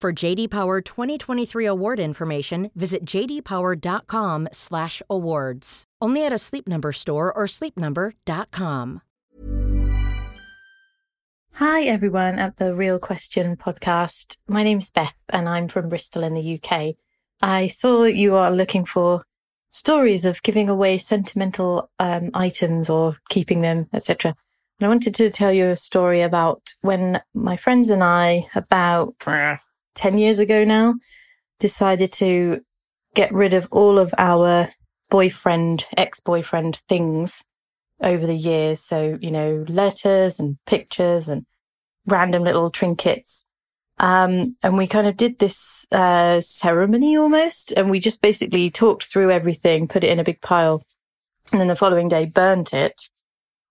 For JD Power 2023 award information, visit jdpower.com/awards. Only at a Sleep Number store or sleepnumber.com. Hi everyone at the Real Question podcast. My name's Beth and I'm from Bristol in the UK. I saw you are looking for stories of giving away sentimental um, items or keeping them, etc. And I wanted to tell you a story about when my friends and I, about 10 years ago now, decided to get rid of all of our boyfriend, ex-boyfriend things over the years. So, you know, letters and pictures and random little trinkets. Um, and we kind of did this, uh, ceremony almost. And we just basically talked through everything, put it in a big pile. And then the following day burnt it.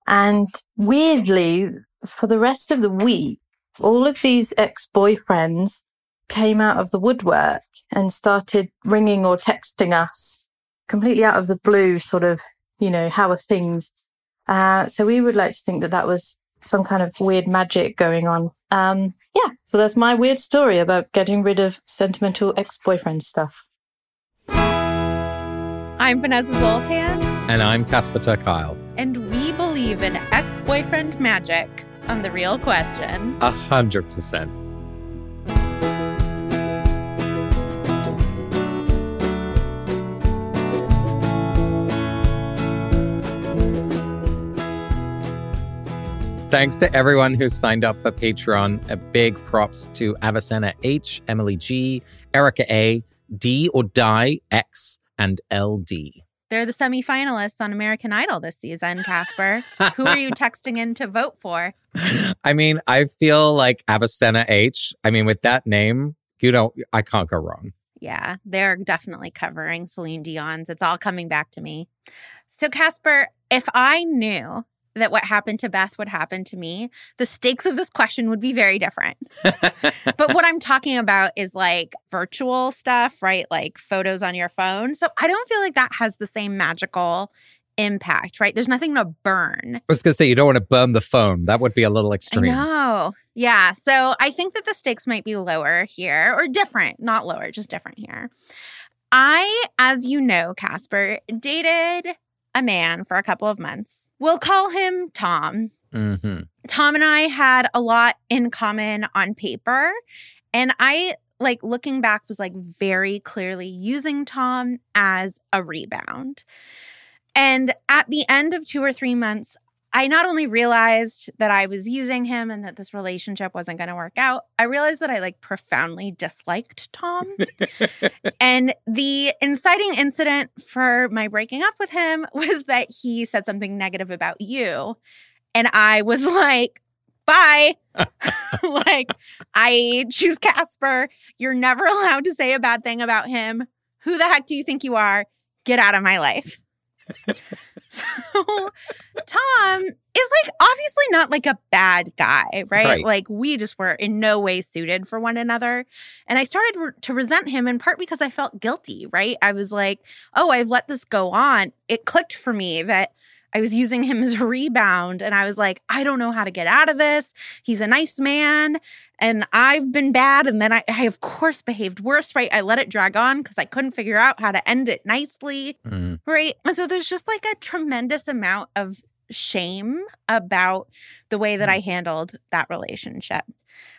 And weirdly, for the rest of the week, all of these ex-boyfriends came out of the woodwork and started ringing or texting us completely out of the blue, sort of, you know, how are things? Uh, so we would like to think that that was some kind of weird magic going on. Um, yeah. So that's my weird story about getting rid of sentimental ex-boyfriend stuff. I'm Vanessa Zoltan. And I'm Casper ter Kuile. And we believe in ex-boyfriend magic on The Real Question. A hundred percent. Thanks to everyone who's signed up for Patreon. A big props to Avicenna H, Emily G, Erica A, D or Die X, and LD. They're the semifinalists on American Idol this season, Casper. Who are you texting in to vote for? I mean, I feel like Avicenna H. I mean, with that name, you know, I can't go wrong. Yeah, they're definitely covering Celine Dion's. It's all coming back to me. So, Casper, if I knew that what happened to Beth would happen to me, the stakes of this question would be very different. but what I'm talking about is like virtual stuff, right? Like photos on your phone. So I don't feel like that has the same magical impact, right? There's nothing to burn. I was going to say, you don't want to burn the phone. That would be a little extreme. No. Yeah. So I think that the stakes might be lower here or different, not lower, just different here. I, as you know, Casper, dated a man for a couple of months. We'll call him Tom. Mm-hmm. Tom and I had a lot in common on paper. And I, like, looking back, was like very clearly using Tom as a rebound. And at the end of two or three months, I not only realized that I was using him and that this relationship wasn't going to work out, I realized that I like profoundly disliked Tom. and the inciting incident for my breaking up with him was that he said something negative about you. And I was like, bye. like, I choose Casper. You're never allowed to say a bad thing about him. Who the heck do you think you are? Get out of my life. So Tom is like obviously not like a bad guy, right? Right. Like we just were in no way suited for one another. And I started re- to resent him in part because I felt guilty, right? I was like, oh, I've let this go on. It clicked for me that I was using him as a rebound. And I was like, I don't know how to get out of this. He's a nice man. And I've been bad. And then I, I of course, behaved worse, right? I let it drag on because I couldn't figure out how to end it nicely. Mm. Right. And so there's just like a tremendous amount of shame about the way that I handled that relationship.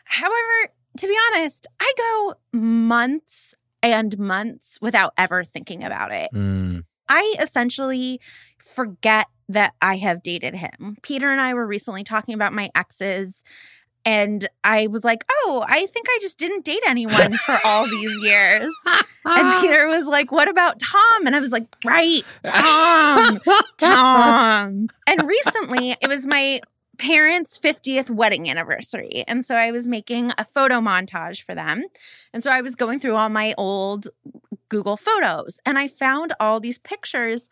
However, to be honest, I go months and months without ever thinking about it. Mm. I essentially forget that I have dated him. Peter and I were recently talking about my exes. And I was like, oh, I think I just didn't date anyone for all these years. And Peter was like, what about Tom? And I was like, right, Tom, Tom. And recently, it was my parents' 50th wedding anniversary. And so I was making a photo montage for them. And so I was going through all my old Google photos and I found all these pictures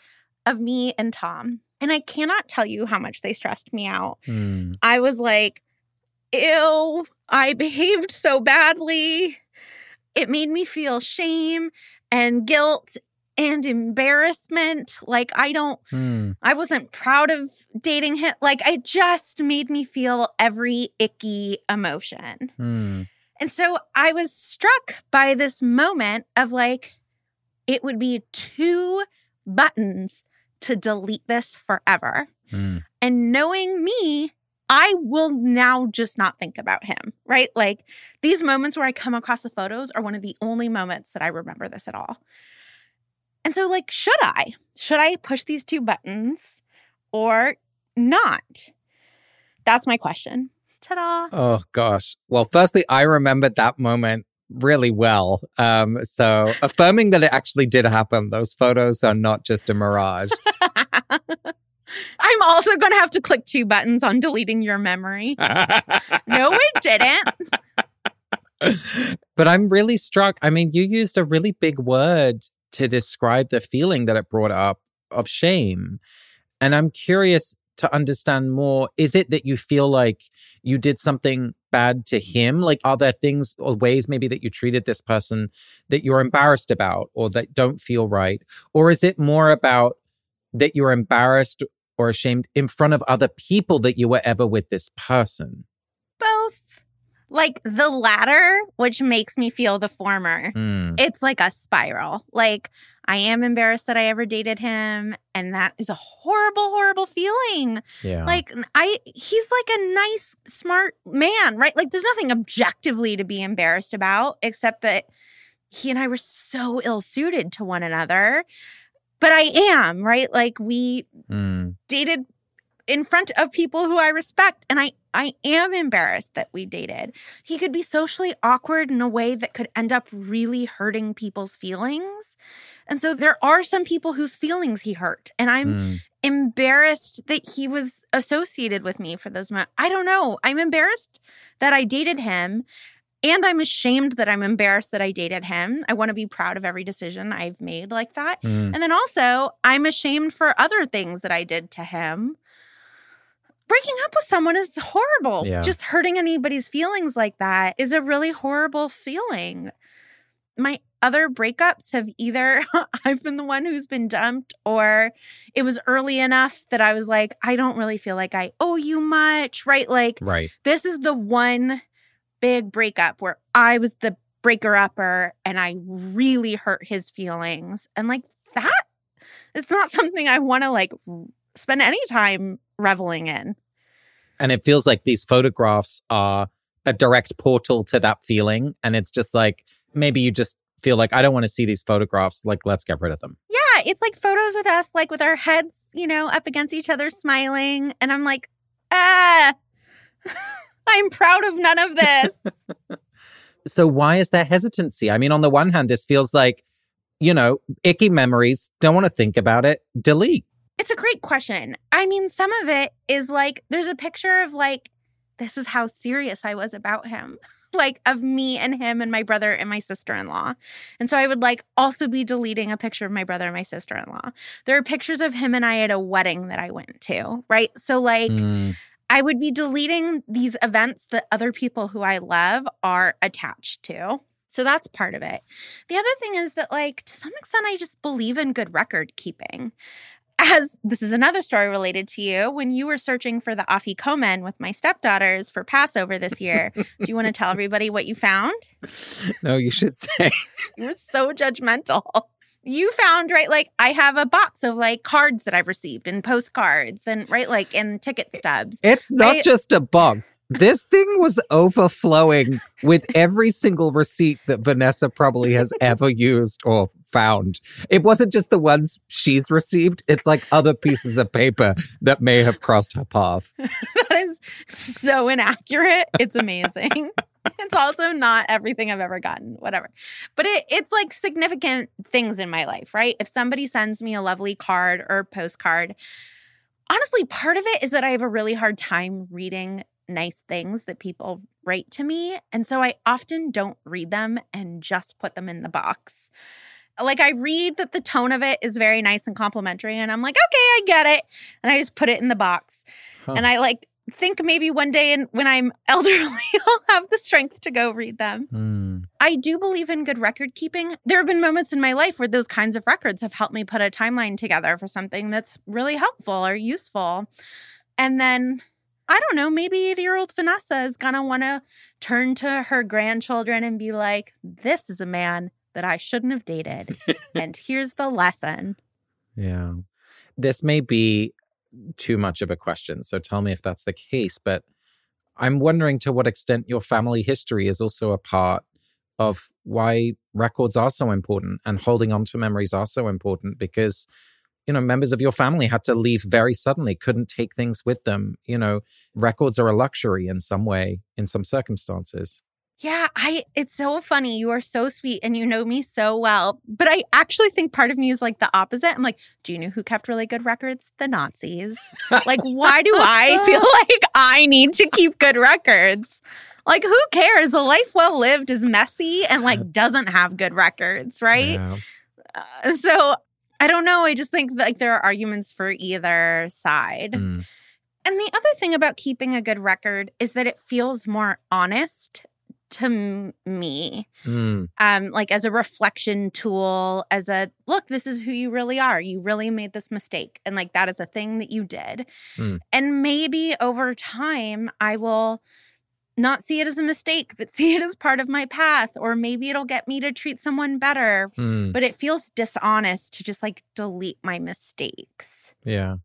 of me and Tom. And I cannot tell you how much they stressed me out. Mm. I was like, ew, I behaved so badly. It made me feel shame and guilt and embarrassment. Like, I don't, Mm. I wasn't proud of dating him. Like, it just made me feel every icky emotion. Mm. And so I was struck by this moment of like, it would be two buttons to delete this forever. Mm. And knowing me, I will now just not think about him, right? Like these moments where I come across the photos are one of the only moments that I remember this at all. And so, like, should I? Should I push these two buttons or not? That's my question. Ta da. Oh gosh. Well, firstly, I remembered that moment really well. Um, so affirming that it actually did happen, those photos are not just a mirage. I'm also going to have to click two buttons on deleting your memory. No, it didn't. but I'm really struck. I mean, you used a really big word to describe the feeling that it brought up of shame. And I'm curious to understand more. Is it that you feel like you did something bad to mm-hmm. him? Like, are there things or ways maybe that you treated this person that you're embarrassed about or that don't feel right? Or is it more about that you're embarrassed or ashamed in front of other people that you were ever with this person? Like the latter, which makes me feel the former. Hmm. It's like a spiral. Like, I am embarrassed that I ever dated him. And that is a horrible, horrible feeling. yeah. Like, I, he's like a nice, smart man, right? Like, there's nothing objectively to be embarrassed about except that he and I were so ill suited to one another. But I am, right? Like, we Hmm. dated in front of people who I respect and I I am embarrassed that we dated. He could be socially awkward in a way that could end up really hurting people's feelings. And so there are some people whose feelings he hurt and I'm Hmm. embarrassed that he was associated with me for those months. I don't know. I'm embarrassed that I dated him and I'm ashamed that I'm embarrassed that I dated him. I want to be proud of every decision I've made like that. Hmm. And then also, I'm ashamed for other things that I did to him. Breaking up with someone is horrible. Yeah. Just hurting anybody's feelings like that is a really horrible feeling. My other breakups have either I've been the one who's been dumped or it was early enough that I was like, I don't really feel like I owe you much, right? Like, Right. this is the one big breakup where I was the breaker upper and I really hurt his feelings. And like that is not something I want to like spend any time reveling in. And it feels like these photographs are a direct portal to that feeling. And it's just like maybe you just feel like, I don't want to see these photographs. Like, let's get rid of them. Yeah, it's like photos with us, like with our heads, you know, up against each other, smiling. And I'm like, ah, I'm proud of none of this. So, why is there hesitancy? I mean, on the one hand, this feels like, you know, icky memories, don't want to think about it, delete. It's a great question. I mean, some of it is like there's a picture of like, this is how serious I was about him. like of me and him and my brother and my sister-in-law. And so I would like also be deleting a picture of my brother and my sister-in-law. There are pictures of him and I at a wedding that I went to, right? So like Mm, I would be deleting these events that other people who I love are attached to. So that's part of it. The other thing is that, like, to some extent, I just believe in good record keeping. As this is another story related to you, when you were searching for the Afikomen with my stepdaughters for Passover this year, do you want to tell everybody what you found? no, you should say. You were so judgmental. You found, right? Like, I have a box of like cards that I've received and postcards and, right? Like, and ticket stubs. It's not I- just a box. This thing was overflowing with every single receipt that Vanessa probably has ever used or found. It wasn't just the ones she's received, it's like other pieces of paper that may have crossed her path. that is so inaccurate. It's amazing. it's also not everything I've ever gotten, whatever. But it, it's like significant things in my life, right? If somebody sends me a lovely card or postcard, honestly, part of it is that I have a really hard time reading nice things that people write to me. And so I often don't read them and just put them in the box. Like I read that the tone of it is very nice and complimentary, and I'm like, okay, I get it. And I just put it in the box. Huh. And I like think maybe one day and when I'm elderly, I'll have the strength to go read them. Hmm. I do believe in good record keeping. There have been moments in my life where those kinds of records have helped me put a timeline together for something that's really helpful or useful. And then I don't know, maybe 80 year old Vanessa is going to want to turn to her grandchildren and be like, this is a man that I shouldn't have dated. and here's the lesson. Yeah. This may be too much of a question, so tell me if that's the case. But I'm wondering to what extent your family history is also a part of why records are so important and holding on to memories are so important because, you know, members of your family had to leave very suddenly, couldn't take things with them. You know, records are a luxury in some way, in some circumstances. Yeah, I it's so funny. You are so sweet and you know me so well. But I actually think part of me is like the opposite. I'm like, do you know who kept really good records? The Nazis. like, why do I feel like I need to keep good records? Like, who cares? A life well lived is messy and like doesn't have good records, right? Yeah. Uh, so I don't know. I just think like there are arguments for either side. Mm. And the other thing about keeping a good record is that it feels more honest to me Mm. um like as a reflection tool as a look this is who you really are you really made this mistake and like that is a thing that you did Mm. and maybe over time i will not see it as a mistake but see it as part of my path or maybe it'll get me to treat someone better Mm. but it feels dishonest to just like delete my mistakes Yeah.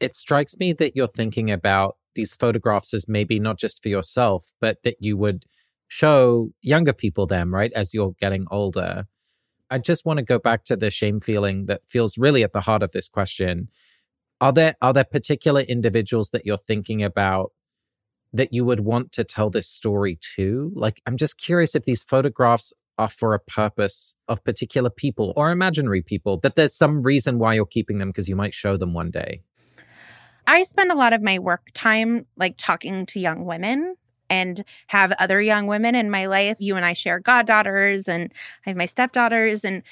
It strikes me that you're thinking about these photographs as maybe not just for yourself, but that you would show younger people them, right? As you're getting older. I just want to go back to the shame feeling that feels really at the heart of this question. Are there are there particular individuals that you're thinking about that you would want to tell this story to? Like I'm just curious if these photographs are for a purpose of particular people or imaginary people, that there's some reason why you're keeping them because you might show them one day. I spend a lot of my work time like talking to young women and have other young women in my life. You and I share goddaughters and I have my stepdaughters and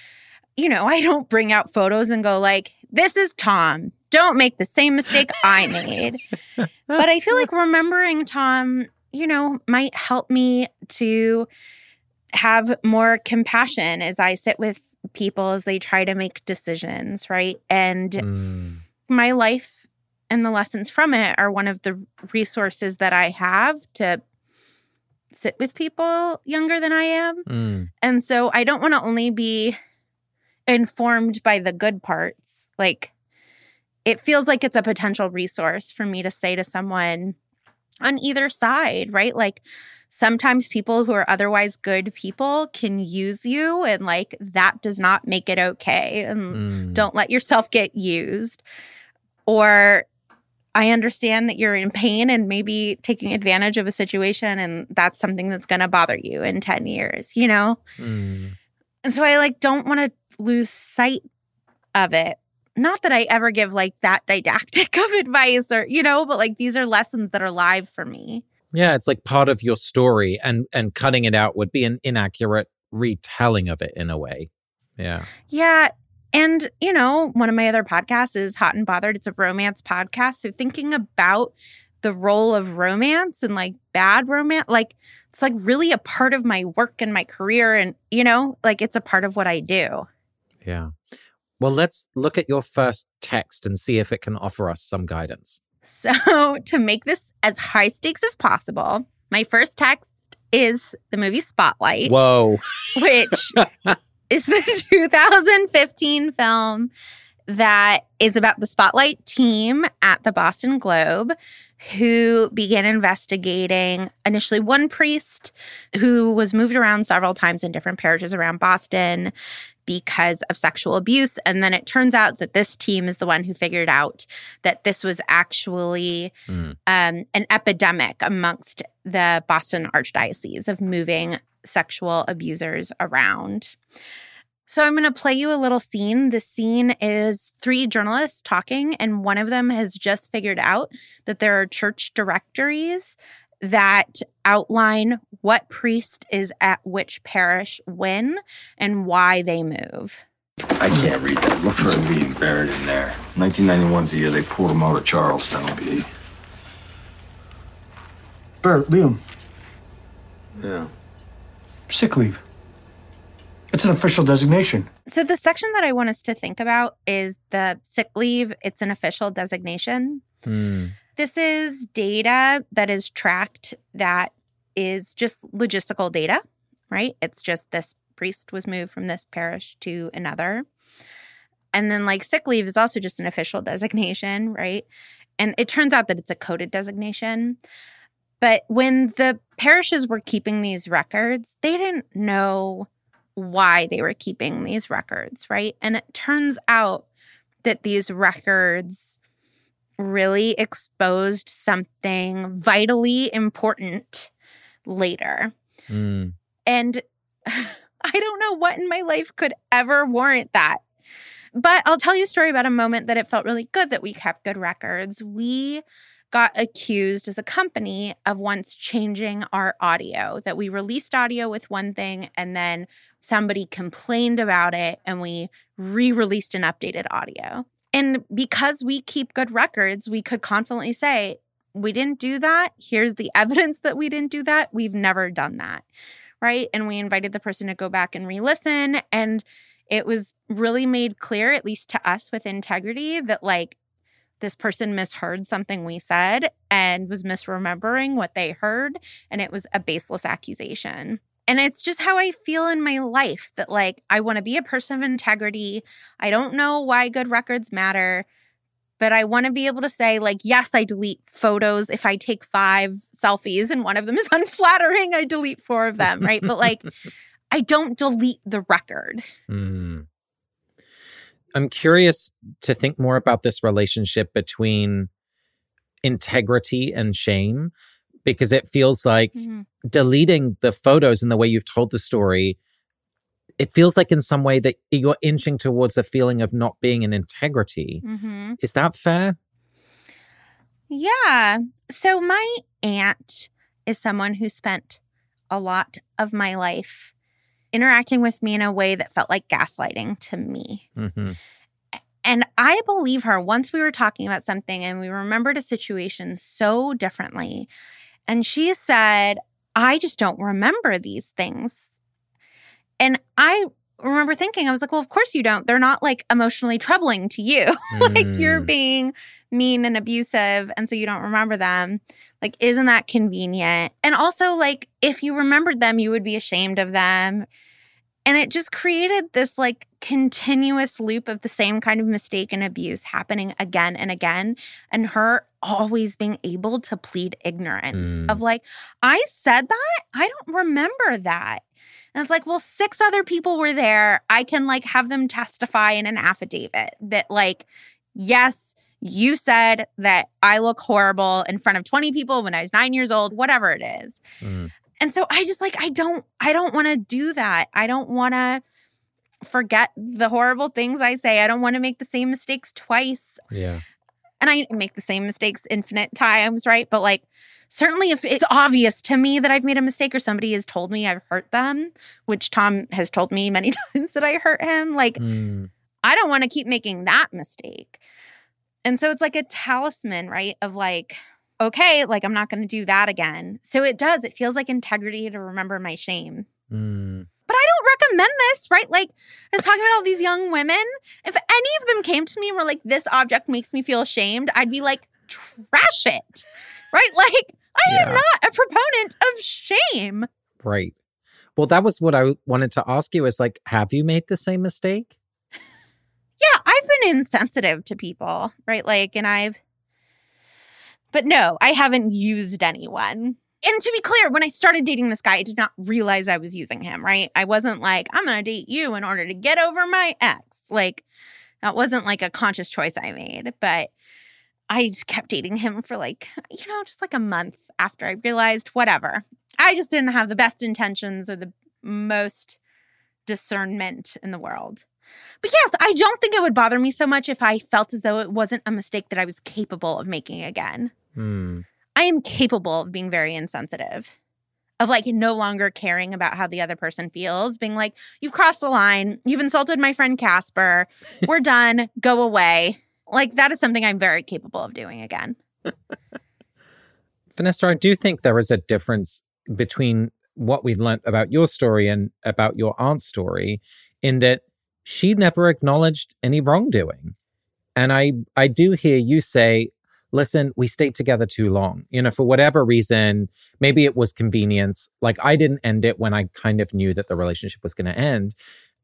you know, I don't bring out photos and go like, "This is Tom. Don't make the same mistake I made." but I feel like remembering Tom, you know, might help me to have more compassion as I sit with people as they try to make decisions, right? And Mm. my life and the lessons from it are one of the resources that I have to sit with people younger than I am. Mm. And so I don't want to only be informed by the good parts. Like it feels like it's a potential resource for me to say to someone on either side, right? Like sometimes people who are otherwise good people can use you and like that does not make it okay. And Mm. don't let yourself get used. Or I understand that you're in pain and maybe taking advantage of a situation and that's something that's going to bother you in 10 years, you know? Mm. And so I like don't want to lose sight of it. Not that I ever give like that didactic of advice or, you know, but like these are lessons that are live for me. Yeah, it's like part of your story and and cutting it out would be an inaccurate retelling of it in a way. Yeah. Yeah. And, you know, one of my other podcasts is Hot and Bothered. It's a romance podcast. So thinking about the role of romance and like bad romance, like it's like really a part of my work and my career. And, you know, like it's a part of what I do. Yeah. Well, let's look at your first text and see if it can offer us some guidance. So, to make this as high stakes as possible, my first text is the movie Spotlight. Whoa. Which is the 2015 film that is about the Spotlight team at the Boston Globe who began investigating initially one priest who was moved around several times in different parishes around Boston because of sexual abuse. And then it turns out that this team is the one who figured out that this was actually mm. um, an epidemic amongst the Boston Archdiocese of moving sexual abusers around. So I'm going to play you a little scene. The scene is three journalists talking, and one of them has just figured out that there are church directories that outline what priest is at which parish when and why they move. I can't read that. Look for a being buried in there. 1991's the year they pulled him out of Charlestown, B. Bert, Liam. Yeah. Sick leave. It's an official designation. So, the section that I want us to think about is the sick leave. It's an official designation. Hmm. This is data that is tracked that is just logistical data, right? It's just this priest was moved from this parish to another. And then, like, sick leave is also just an official designation, right? And it turns out that it's a coded designation. But when the parishes were keeping these records, they didn't know why they were keeping these records, right? And it turns out that these records really exposed something vitally important later. Mm. And I don't know what in my life could ever warrant that. But I'll tell you a story about a moment that it felt really good that we kept good records. We got accused as a company of once changing our audio, that we released audio with one thing and then somebody complained about it and we re released an updated audio. And because we keep good records, we could confidently say, we didn't do that. Here's the evidence that we didn't do that. We've never done that. Right. And we invited the person to go back and re listen. And it was really made clear, at least to us with integrity, that like this person misheard something we said and was misremembering what they heard. And it was a baseless accusation. And it's just how I feel in my life that, like, I want to be a person of integrity. I don't know why good records matter, but I want to be able to say, like, yes, I delete photos. If I take five selfies and one of them is unflattering, I delete four of them, right? but like, I don't delete the record. Mm. I'm curious to think more about this relationship between integrity and shame because it feels like mm-hmm. deleting the photos and the way you've told the story it feels like in some way that you're inching towards the feeling of not being in integrity mm-hmm. is that fair yeah so my aunt is someone who spent a lot of my life interacting with me in a way that felt like gaslighting to me mm-hmm. And I believe her once we were talking about something and we remembered a situation so differently. And she said, I just don't remember these things. And I remember thinking, I was like, well, of course you don't. They're not like emotionally troubling to you. like you're mm. being mean and abusive. And so you don't remember them. Like, isn't that convenient? And also, like, if you remembered them, you would be ashamed of them. And it just created this like continuous loop of the same kind of mistake and abuse happening again and again. And her always being able to plead ignorance mm. of like, I said that. I don't remember that. And it's like, well, six other people were there. I can like have them testify in an affidavit that, like, yes, you said that I look horrible in front of 20 people when I was nine years old, whatever it is. Mm. And so I just like I don't I don't want to do that. I don't want to forget the horrible things I say. I don't want to make the same mistakes twice. Yeah. And I make the same mistakes infinite times, right? But like certainly if it's obvious to me that I've made a mistake or somebody has told me I've hurt them, which Tom has told me many times that I hurt him, like Mm. I don't want to keep making that mistake. And so it's like a talisman, right? Of like, okay, like I'm not going to do that again. So it does, it feels like integrity to remember my shame. Mm. But I don't recommend this, right? Like I was talking about all these young women. If any of them came to me and were like, this object makes me feel ashamed, I'd be like, trash it, right? Like I am not a proponent of shame. Right. Well, that was what I wanted to ask you is like, have you made the same mistake? Yeah, I've been insensitive to people, right? Like, and I've, but no, I haven't used anyone. And to be clear, when I started dating this guy, I did not realize I was using him, right? I wasn't like, I'm going to date you in order to get over my ex. Like, that wasn't like a conscious choice I made, but I kept dating him for like, you know, just like a month after I realized whatever. I just didn't have the best intentions or the most discernment in the world. But yes, I don't think it would bother me so much if I felt as though it wasn't a mistake that I was capable of making again. Hmm. I am capable of being very insensitive, of like no longer caring about how the other person feels, being like, you've crossed a line, you've insulted my friend Casper, we're done, go away. Like that is something I'm very capable of doing again. Vanessa, I do think there is a difference between what we've learned about your story and about your aunt's story in that she never acknowledged any wrongdoing. And I I do hear you say, listen, we stayed together too long. You know, for whatever reason, maybe it was convenience. Like I didn't end it when I kind of knew that the relationship was going to end.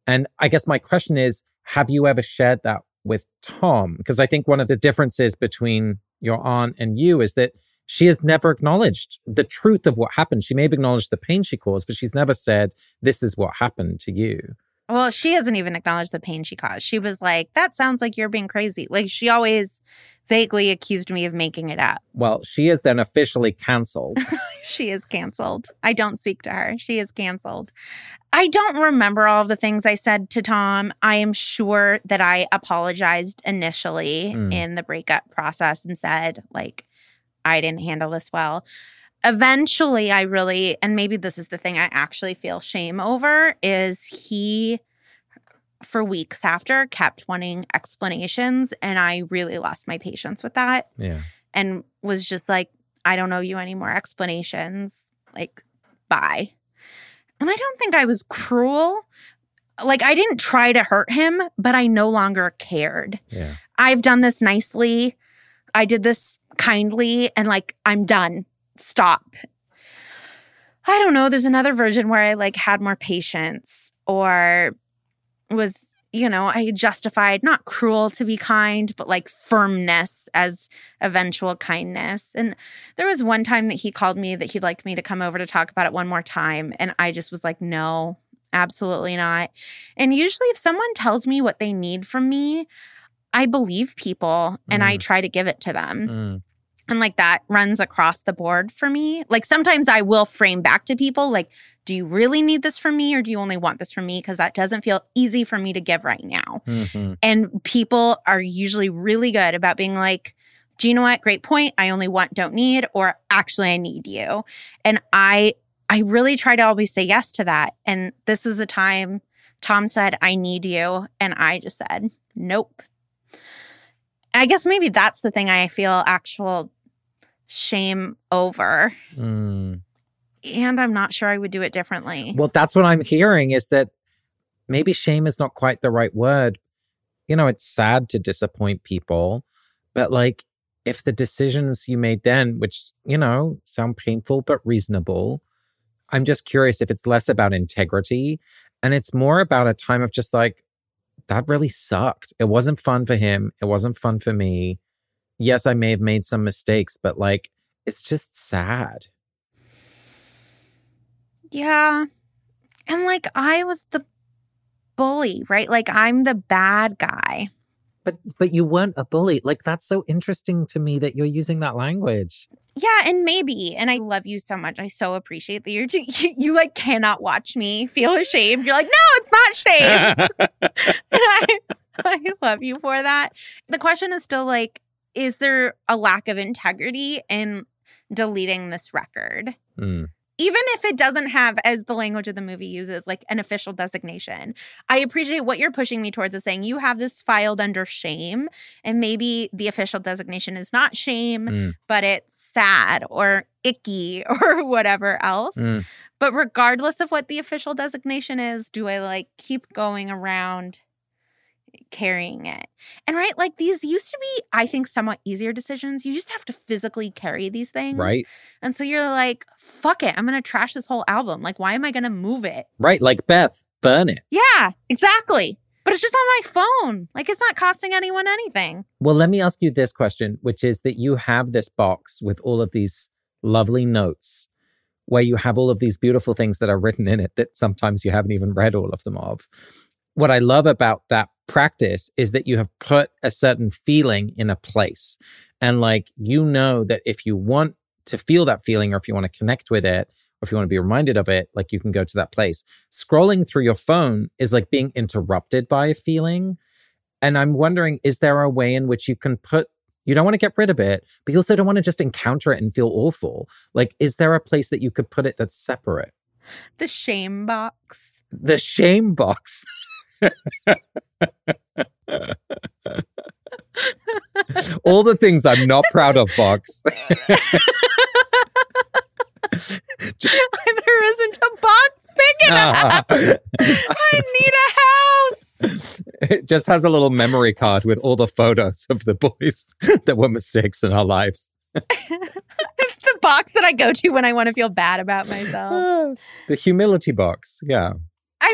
And I guess my question is, have you ever shared that with Tom? Because I think one of the differences between your aunt and you is that she has never acknowledged the truth of what happened. She may have acknowledged the pain she caused, but she's never said, this is what happened to you. Well, she hasn't even acknowledged the pain she caused. She was like, that sounds like you're being crazy. Like she always vaguely accused me of making it up. Well, she is then officially canceled. She is canceled. I don't speak to her. She is canceled. I don't remember all of the things I said to Tom. I am sure that I apologized initially Mm. in the breakup process and said, like, I didn't handle this well. Eventually, I really, and maybe this is the thing I actually feel shame over, is he, for weeks after, kept wanting explanations. And I really lost my patience with that yeah. and was just like, I don't owe you any more explanations. Like, bye. And I don't think I was cruel. Like, I didn't try to hurt him, but I no longer cared. Yeah. I've done this nicely. I did this kindly, and like, I'm done. Stop. I don't know. There's another version where I like had more patience or was, you know, I justified not cruel to be kind, but like firmness as eventual kindness. And there was one time that he called me that he'd like me to come over to talk about it one more time. And I just was like, no, absolutely not. And usually, if someone tells me what they need from me, I believe people and I Mm. try to give it to them. Mm. And like that runs across the board for me. Like sometimes I will frame back to people like, do you really need this from me or do you only want this from me? Because that doesn't feel easy for me to give right now. Mhm. And people are usually really good about being like, do you know what? Great point. I only want, don't need, or actually I need you. And I I really try to always say yes to that. And this was a time Tom said, I need you. And I just said, nope. I guess maybe that's the thing I feel actual shame over. Mm. And I'm not sure I would do it differently. Well, that's what I'm hearing is that maybe shame is not quite the right word. You know, it's sad to disappoint people, but like if the decisions you made then, which, you know, sound painful but reasonable, I'm just curious if it's less about integrity and it's more about a time of just like, that really sucked. It wasn't fun for him. It wasn't fun for me. Yes, I may have made some mistakes, but like, it's just sad. Yeah. And like I was the bully, right? Like I'm the bad guy. But but you weren't a bully. Like that's so interesting to me that you're using that language. Yeah, and maybe. And I love you so much. I so appreciate that you're you, you like cannot watch me feel ashamed. You're like, "No, it's not shame." I I love you for that. The question is still like is there a lack of integrity in deleting this record. Mm. Even if it doesn't have, as the language of the movie uses, like an official designation, I appreciate what you're pushing me towards is saying you have this filed under shame, and maybe the official designation is not shame, Mm. but it's sad or icky or whatever else. Mm. But regardless of what the official designation is, do I like keep going around carrying it? And right, like these used to be, I think, somewhat easier decisions. You just have to physically carry these things. Right. And so you're like, fuck it. I'm going to trash this whole album. Like, why am I going to move it? Right. Like Beth, burn it. Yeah, exactly. But it's just on my phone. Like, it's not costing anyone anything. Well, let me ask you this question, which is that you have this box with all of these lovely notes where you have all of these beautiful things that are written in it that sometimes you haven't even read all of them of. What I love about that practice is that you have put a certain feeling in a place. And like, you know that if you want to feel that feeling or if you want to connect with it, or if you want to be reminded of it, like you can go to that place. Scrolling through your phone is like being interrupted by a feeling. And I'm wondering, is there a way in which you can put, you don't want to get rid of it, but you also don't want to just encounter it and feel awful. Like, is there a place that you could put it that's separate? The shame box. The shame box. All the things I'm not proud of, box. there isn't a box big enough. I need a house. it just has a little memory card with all the photos of the boys that were mistakes in our lives. It's the box that I go to when I want to feel bad about myself. the humility box. Yeah.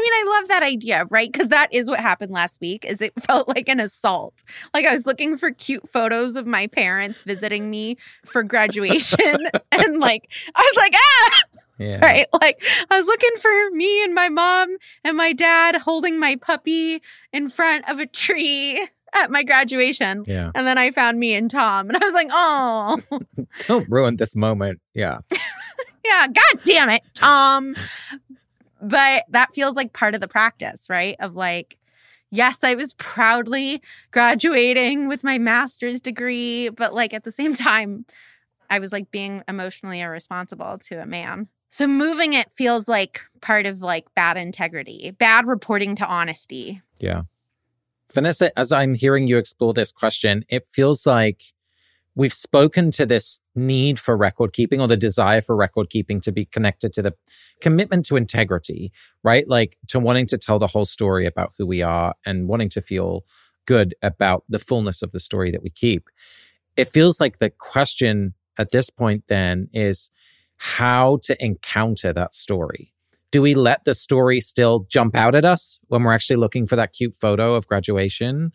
I mean, I love that idea, right? Because that is what happened last week. Is it felt like an assault? Like I was looking for cute photos of my parents visiting me for graduation, and like I was like, ah, Yeah. right? Like I was looking for me and my mom and my dad holding my puppy in front of a tree at my graduation. Yeah. And then I found me and Tom, and I was like, oh, Don't ruin this moment. Yeah. yeah, god damn it, Tom. But that feels like part of the practice, right? Of like, yes, I was proudly graduating with my master's degree, but like at the same time, I was like being emotionally irresponsible to a man. So moving it feels like part of like bad integrity, bad reporting to honesty. Yeah. Vanessa, as I'm hearing you explore this question, it feels like we've spoken to this need for record keeping or the desire for record keeping to be connected to the commitment to integrity, right? Like to wanting to tell the whole story about who we are and wanting to feel good about the fullness of the story that we keep. It feels like the question at this point then is how to encounter that story do we let the story still jump out at us when we're actually looking for that cute photo of graduation?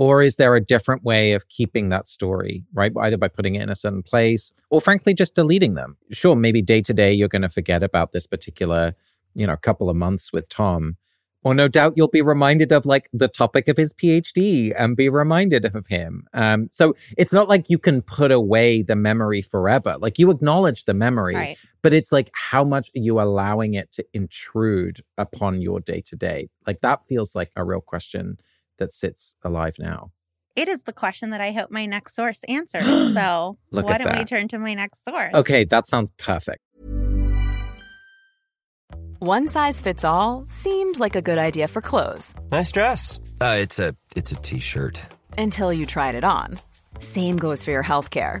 Or is there a different way of keeping that story, right? Either by putting it in a certain place or frankly just deleting them. Sure, maybe day to day you're going to forget about this particular, you know, couple of months with Tom. Or no doubt you'll be reminded of like the topic of his PhD and be reminded of him. Um, so it's not like you can put away the memory forever. Like you acknowledge the memory, Right. but it's like how much are you allowing it to intrude upon your day to day like that feels like a real question that sits alive now It is the question that I hope my next source answers. So Look why don't we turn to my next source? okay that sounds perfect One size fits all seemed like a good idea for clothes Nice dress. Uh, it's a it's a t-shirt. until you tried it on. Same goes for your healthcare.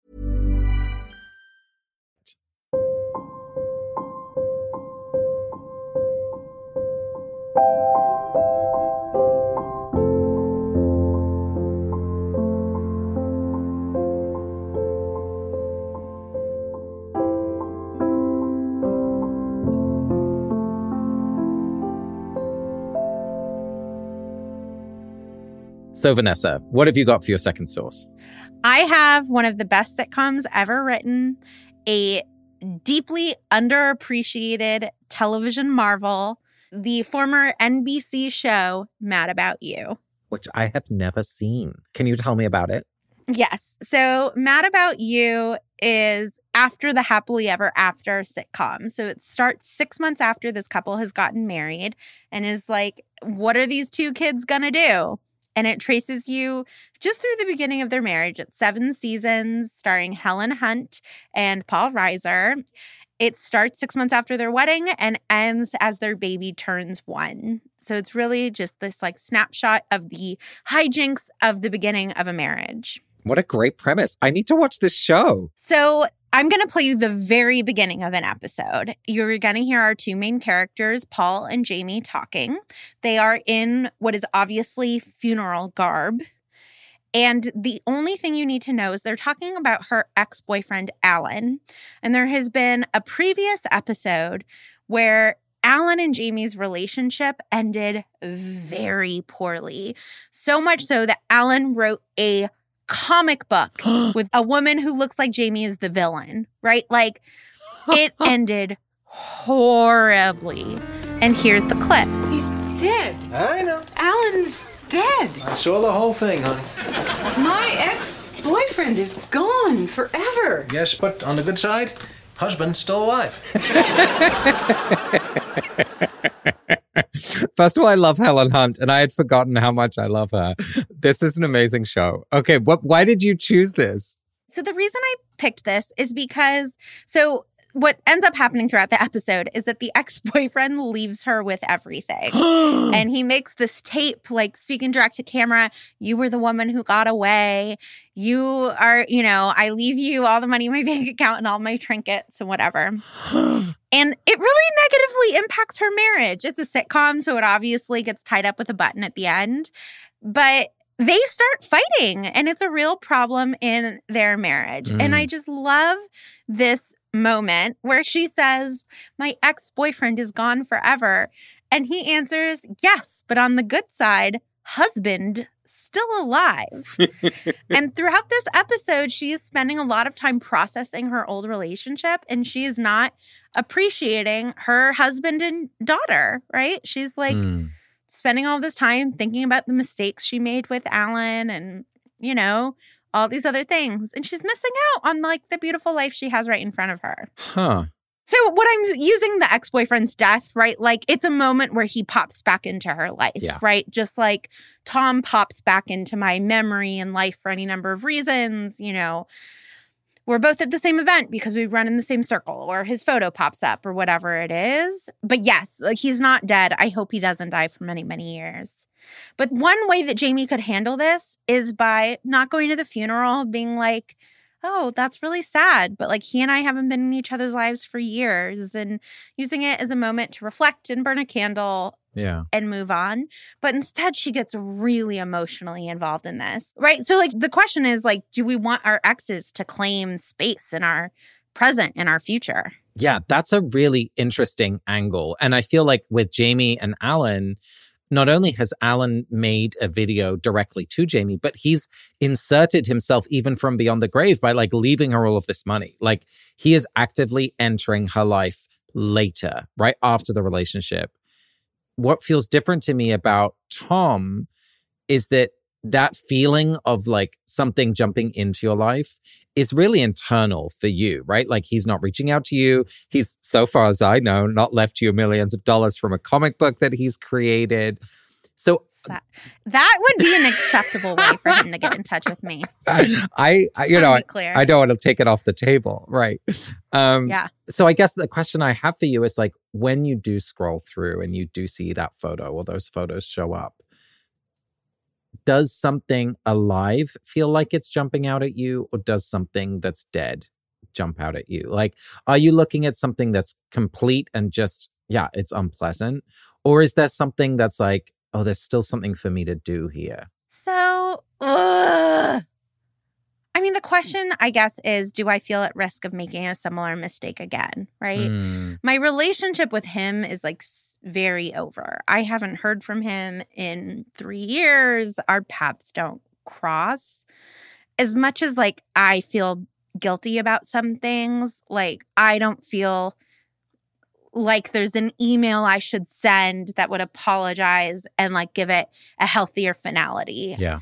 So, Vanessa, what have you got for your second source? I have one of the best sitcoms ever written, a deeply underappreciated television marvel, the former NBC show Mad About You. Which I have never seen. Can you tell me about it? Yes. So, Mad About You is after the happily ever after sitcom. So, it starts six months after this couple has gotten married and is like, what are these two kids going to do? And it traces you just through the beginning of their marriage. It's seven seasons starring Helen Hunt and Paul Reiser. It starts six months after their wedding and ends as their baby turns one. So it's really just this like snapshot of the hijinks of the beginning of a marriage. What a great premise. I need to watch this show. So I'm going to play you the very beginning of an episode. You're going to hear our two main characters, Paul and Jamie, talking. They are in what is obviously funeral garb. And the only thing you need to know is they're talking about her ex boyfriend, Alan. And there has been a previous episode where Alan and Jamie's relationship ended very poorly. So much so that Alan wrote a comic book with a woman who looks like Jamie is the villain, right? Like it ended horribly. And here's the clip. He's dead. I know. Alan's dead. I saw the whole thing, honey. My ex boyfriend is gone forever. Yes, but on the good side, husband's still alive. First of all, I love Helen Hunt, and I had forgotten how much I love her. This is an amazing show. Okay, what? Why did you choose this? So the reason I picked this is because so what ends up happening throughout the episode is that the ex-boyfriend leaves her with everything. and he makes this tape like speaking direct to camera, you were the woman who got away. You are, you know, I leave you all the money in my bank account and all my trinkets and whatever. and it really negatively impacts her marriage. It's a sitcom, so it obviously gets tied up with a button at the end. But they start fighting and it's a real problem in their marriage. Mm. And I just love this moment where she says, My ex boyfriend is gone forever. And he answers, Yes, but on the good side, husband still alive. and throughout this episode, she is spending a lot of time processing her old relationship and she is not appreciating her husband and daughter, right? She's like, mm spending all this time thinking about the mistakes she made with Alan and, you know, all these other things. And she's missing out on like the beautiful life she has right in front of her. Huh. So, what I'm using the ex boyfriend's death, right? Like, it's a moment where he pops back into her life, yeah. right? Just like Tom pops back into my memory and life for any number of reasons, you know we're both at the same event because we run in the same circle or his photo pops up or whatever it is. But yes, like he's not dead. I hope he doesn't die for many, many years. But one way that Jamie could handle this is by not going to the funeral, being like, oh, that's really sad. But like he and I haven't been in each other's lives for years and using it as a moment to reflect and burn a candle yeah. and move on but instead she gets really emotionally involved in this right? So like the question is like do we want our exes to claim space in our present in our future? Yeah that's a really interesting angle and i feel like with jamie and alan not only has Alan made a video directly to Jamie, but he's inserted himself even from beyond the grave by like leaving her all of this money. Like he is actively entering her life later, right after the relationship what feels different to me about Tom is that that feeling of like something jumping into your life is really internal for you, right? Like he's not reaching out to you. He's, so far as I know, not left you millions of dollars from a comic book that he's created. So that, that would be an acceptable way for him to get in touch with me. I, I you know, I. I don't want to take it off the table, right? Um, Yeah. So I guess the question I have for you is like, when you do scroll through and you do see that photo or those photos show up, does something alive feel like it's jumping out at you, or does something that's dead jump out at you? Like, are you looking at something that's complete and just, yeah, it's unpleasant? Or is there something that's like, oh, there's still something for me to do here? So, ugh. I mean, the question, I guess, is do I feel at risk of making a similar mistake again? Right. Mm, My relationship with him is like very over. I haven't heard from him in three years. Our paths don't cross. As much as like I feel guilty about some things, like I don't feel like there's an email I should send that would apologize and like give it a healthier finality. yeah.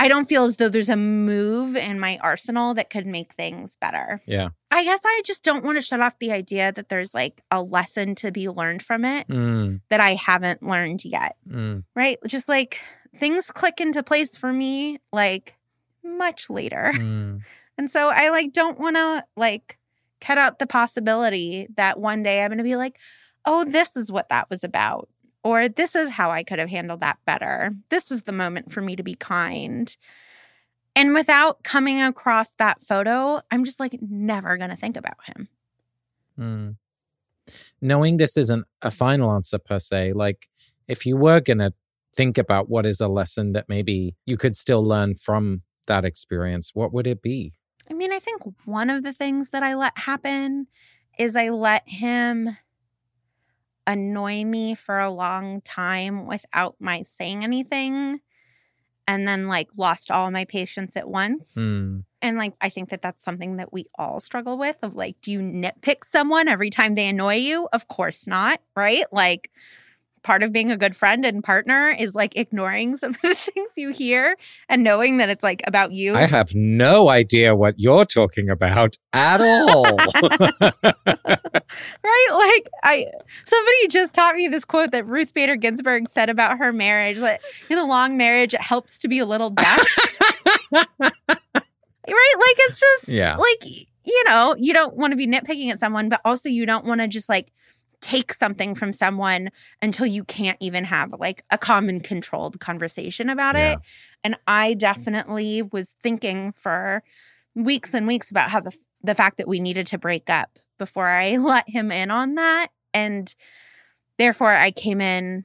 I don't feel as though there's a move in my arsenal that could make things better. Yeah. I guess I just don't want to shut off the idea that there's like a lesson to be learned from it Mm, that I haven't learned yet, mm, right? Just like things click into place for me like much later. mm. And so I like don't want to like cut out the possibility that one day I'm going to be like, "Oh, this is what that was about." Or this is how I could have handled that better. This was the moment for me to be kind. And without coming across that photo, I'm just like never going to think about him. Mm. Knowing this isn't a final answer per se, like if you were going to think about what is a lesson that maybe you could still learn from that experience, what would it be? I mean, I think one of the things that I let happen is I let him annoy me for a long time without my saying anything and then like lost all my patience at once. Mm. And like I think that that's something that we all struggle with of like do you nitpick someone every time they annoy you? Of course not, right? Like part of being a good friend and partner is like ignoring some of the things you hear and knowing that it's like about you. I have no idea what you're talking about at all. right? Like I somebody just taught me this quote that Ruth Bader Ginsburg said about her marriage. Like in a long marriage, it helps to be a little deaf. right? Like it's just Yeah. like you know, you don't want to be nitpicking at someone, but also you don't want to just like take something from someone until you can't even have like a common controlled conversation about Yeah. it. And I definitely was thinking for weeks and weeks about how the the fact that we needed to break up before I let him in on that and therefore I came in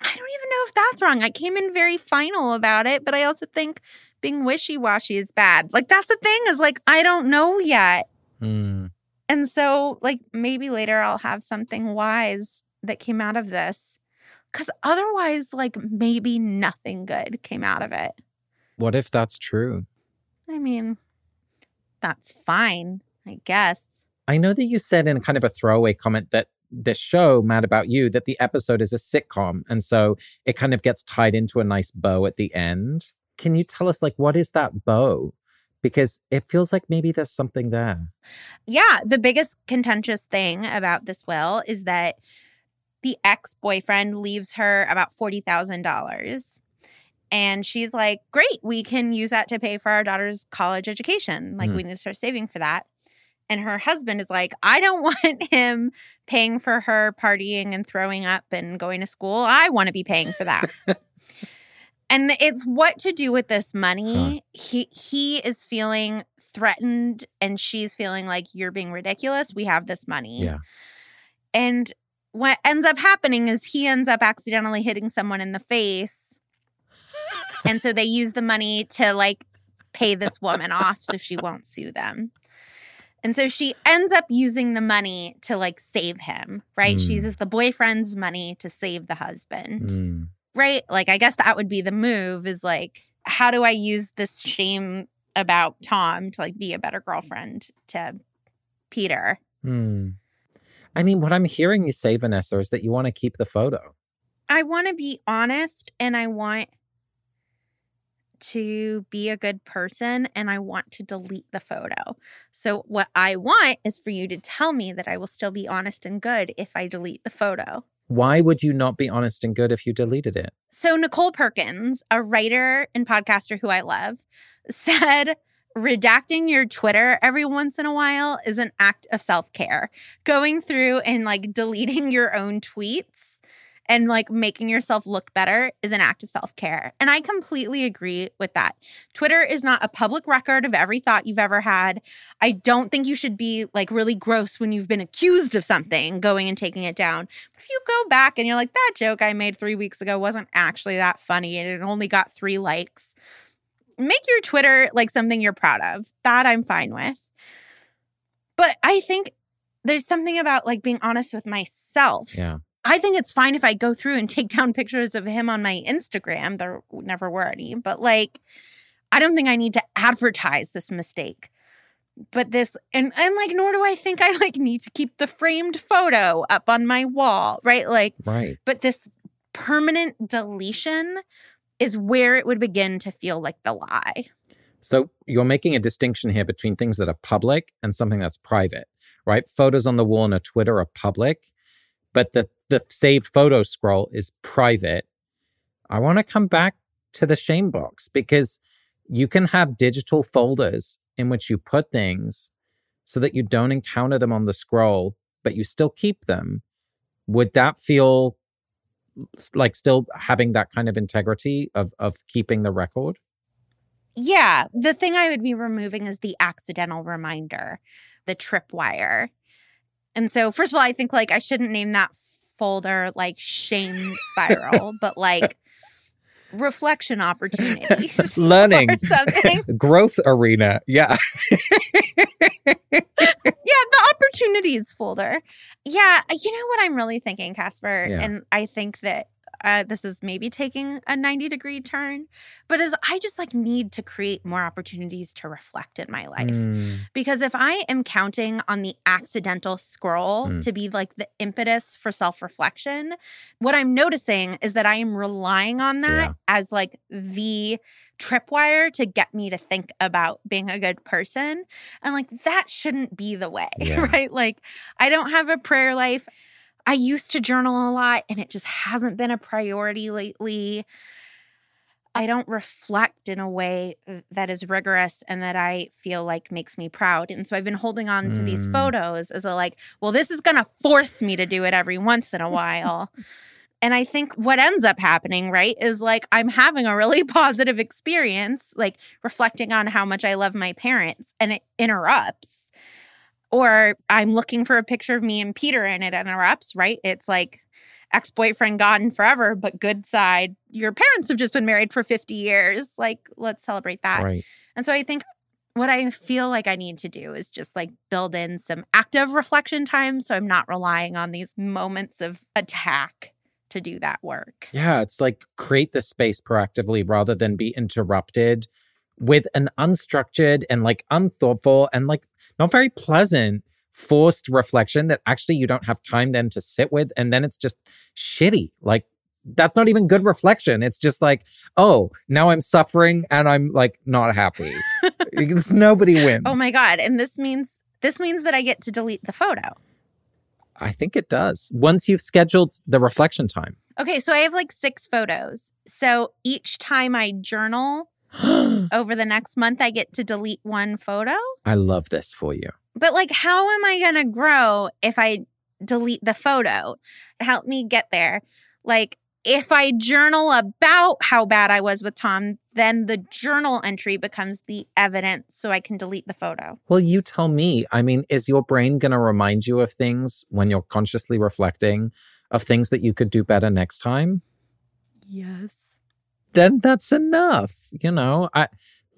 I don't even know if that's wrong. I came in very final about it, but I also think being wishy-washy is bad. Like that's the thing is like I don't know yet. Mm. And so, like, maybe later I'll have something wise that came out of this. Cause otherwise, like, maybe nothing good came out of it. What if that's true? I mean, that's fine, I guess. I know that you said in kind of a throwaway comment that this show, Mad About You, that the episode is a sitcom. And so it kind of gets tied into a nice bow at the end. Can you tell us, like, what is that bow? Because it feels like maybe there's something there. Yeah. The biggest contentious thing about this will is that the ex boyfriend leaves her about $40,000. And she's like, great, we can use that to pay for our daughter's college education. Like, Hmm. we need to start saving for that. And her husband is like, I don't want him paying for her partying and throwing up and going to school. I want to be paying for that. and it's what to do with this money. He he is feeling threatened and she's feeling like you're being ridiculous. We have this money. Yeah. And what ends up happening is he ends up accidentally hitting someone in the face. and so they use the money to like pay this woman off so she won't sue them. And so she ends up using the money to like save him, right? She Mm. uses the boyfriend's money to save the husband, Mm. right? Like, I guess that would be the move is like, how do I use this shame about Tom to like be a better girlfriend to Peter? Hmm. I mean, what I'm hearing you say, Vanessa, is that you want to keep the photo. I want to be honest and I want to be a good person and I want to delete the photo. So, what I want is for you to tell me that I will still be honest and good if I delete the photo. Why would you not be honest and good if you deleted it? So, Nichole Perkins, a writer and podcaster who I love, said, redacting your Twitter every once in a while is an act of self care. Going through and like deleting your own tweets and like making yourself look better is an act of self care. And I completely agree with that. Twitter is not a public record of every thought you've ever had. I don't think you should be like really gross when you've been accused of something going and taking it down. But if you go back and you're like, that joke I made three weeks ago wasn't actually that funny and it only got three likes, make your Twitter like something you're proud of. That I'm fine with. But I think there's something about like being honest with myself. Yeah. I think it's fine if I go through and take down pictures of him on my Instagram. There never were any, but like, I don't think I need to advertise this mistake. But this, and, and like, nor do I think I like need to keep the framed photo up on my wall, right? Like, right. But this permanent deletion is where it would begin to feel like the lie. So you're making a distinction here between things that are public and something that's private, right? Photos on the wall on a Twitter are public, but the the saved photo scroll is private. I want to come back to the shame box because you can have digital folders in which you put things so that you don't encounter them on the scroll, but you still keep them. Would that feel like still having that kind of integrity of of keeping the record? Yeah, the thing I would be removing is the accidental reminder, the tripwire. And so, first of all, I think like I shouldn't name that folder like shame spiral, but like reflection opportunities, learning, something, growth arena. Yeah. yeah, the opportunities folder. Yeah, you know what I'm really thinking, Casper, Yeah. and I think that uh, this is maybe taking a 90 degree turn, but as I just like need to create more opportunities to reflect in my life. Mm. Because if I am counting on the accidental scroll Mm. to be like the impetus for self reflection, what I'm noticing is that I am relying on that Yeah. as like the tripwire to get me to think about being a good person. And like that shouldn't be the way, Yeah. right? Like I don't have a prayer life. I used to journal a lot and it just hasn't been a priority lately. I don't reflect in a way that is rigorous and that I feel like makes me proud. And so I've been holding on to these Mm. photos as a like, well, this is going to force me to do it every once in a while. and I think what ends up happening, right, is like I'm having a really positive experience, like reflecting on how much I love my parents, and it interrupts. Or I'm looking for a picture of me and Peter and it interrupts, right? It's like ex boyfriend gone forever, but good side. Your parents have just been married for 50 years. Like, let's celebrate that. Right. And so I think what I feel like I need to do is just like build in some active reflection time so I'm not relying on these moments of attack to do that work. Yeah, it's like create the space proactively rather than be interrupted with an unstructured and like unthoughtful and like not very pleasant forced reflection that actually you don't have time then to sit with and then it's just shitty. Like that's not even good reflection. It's just like, oh, now I'm suffering and I'm like not happy. Nobody wins. Oh my God. And this means this means that I get to delete the photo. I think it does. Once you've scheduled the reflection time. Okay, so I have like six photos. So each time I journal over the next month, I get to delete one photo. I love this for you. But like, how am I going to grow if I delete the photo? Help me get there. Like, if I journal about how bad I was with Tom, then the journal entry becomes the evidence so I can delete the photo. Well, you tell me. I mean, is your brain going to remind you of things when you're consciously reflecting of things that you could do better next time? Yes. Then that's enough. You know, I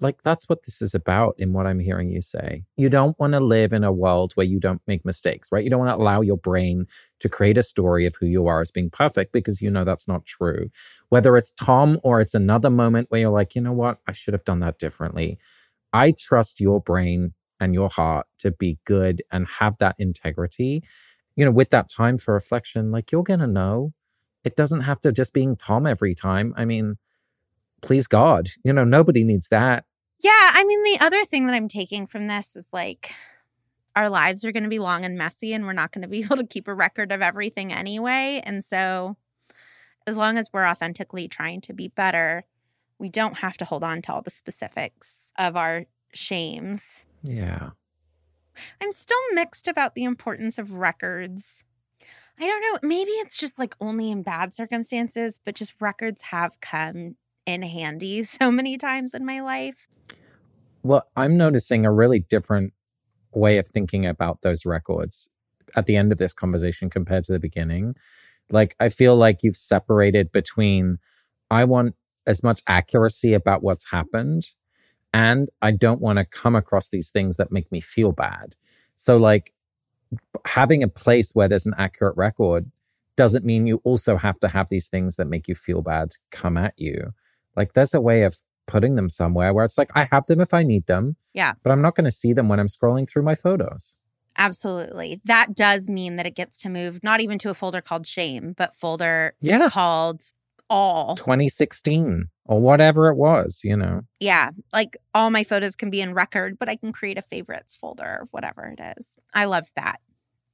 like that's what this is about in what I'm hearing you say. You don't want to live in a world where you don't make mistakes, right? You don't want to allow your brain to create a story of who you are as being perfect because you know that's not true. Whether it's Tom or it's another moment where you're like, you know what, I should have done that differently. I trust your brain and your heart to be good and have that integrity. You know, with that time for reflection, like you're going to know. It doesn't have to just being Tom every time. I mean, please God. You know, nobody needs that. Yeah, I mean, the other thing that I'm taking from this is like our lives are going to be long and messy, and we're not going to be able to keep a record of everything anyway. And so, as long as we're authentically trying to be better, we don't have to hold on to all the specifics of our shames. Yeah. I'm still mixed about the importance of records. I don't know. Maybe it's just like only in bad circumstances, but just records have come in handy so many times in my life. Well, I'm noticing a really different way of thinking about those records at the end of this conversation compared to the beginning. Like, I feel like you've separated between I want as much accuracy about what's happened, and I don't want to come across these things that make me feel bad. So, like, having a place where there's an accurate record doesn't mean you also have to have these things that make you feel bad come at you. Like, there's a way of putting them somewhere where it's like, I have them if I need them. Yeah. But I'm not going to see them when I'm scrolling through my photos. Absolutely. That does mean that it gets to move not even to a folder called shame, but folder Yeah. called all. 2016 or whatever it was, you know. Yeah. Like all my photos can be in record, but I can create a favorites folder or whatever it is. I love that.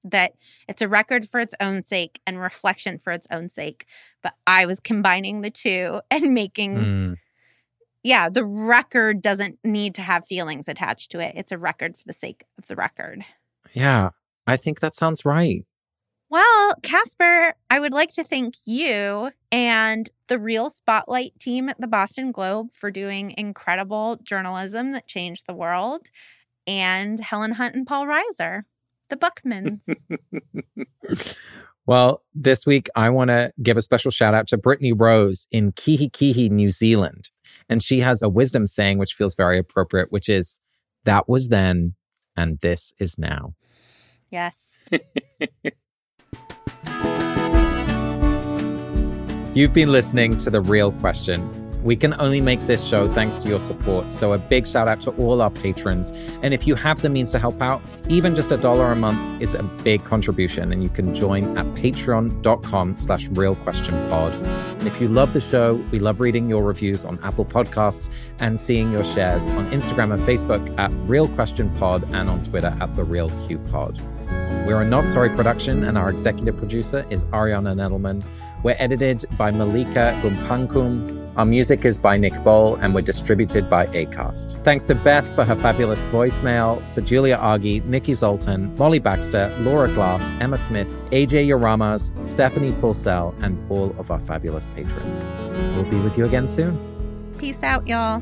That it's a record for its own sake and reflection for its own sake. But I was combining the two and making Mm. yeah, the record doesn't need to have feelings attached to it. It's a record for the sake of the record. Yeah. I think that sounds right. Well, Casper, I would like to thank you and the Real Spotlight team at the Boston Globe for doing incredible journalism that changed the world, and Helen Hunt and Paul Reiser, the Buchmans. Well, this week I want to give a special shout out to Brittany Rose in Kihikihi, New Zealand. And she has a wisdom saying which feels very appropriate, which is that was then and this is now. yes. You've been listening to The Real Question. We can only make this show thanks to your support. So a big shout out to all our patrons. And if you have the means to help out, even just a dollar a month is a big contribution. And you can join at patreon.com slash real question pod. And if you love the show, we love reading your reviews on Apple Podcasts and seeing your shares on Instagram and Facebook at Real Question Pod and on Twitter at The Real Q Pod. We're a Not Sorry production, and our executive producer is Ariana Nettleman. We're edited by Malika Gumpankum. Our music is by Nick Bowl, and we're distributed by ACAST. Thanks to Beth for her fabulous voicemail, to Julia Argy, Nikki Zoltan, Molly Baxter, Laura Glass, Emma Smith, AJ Yaramas, Stephanie Pulsell, and all of our fabulous patrons. We'll be with you again soon. Peace out, y'all.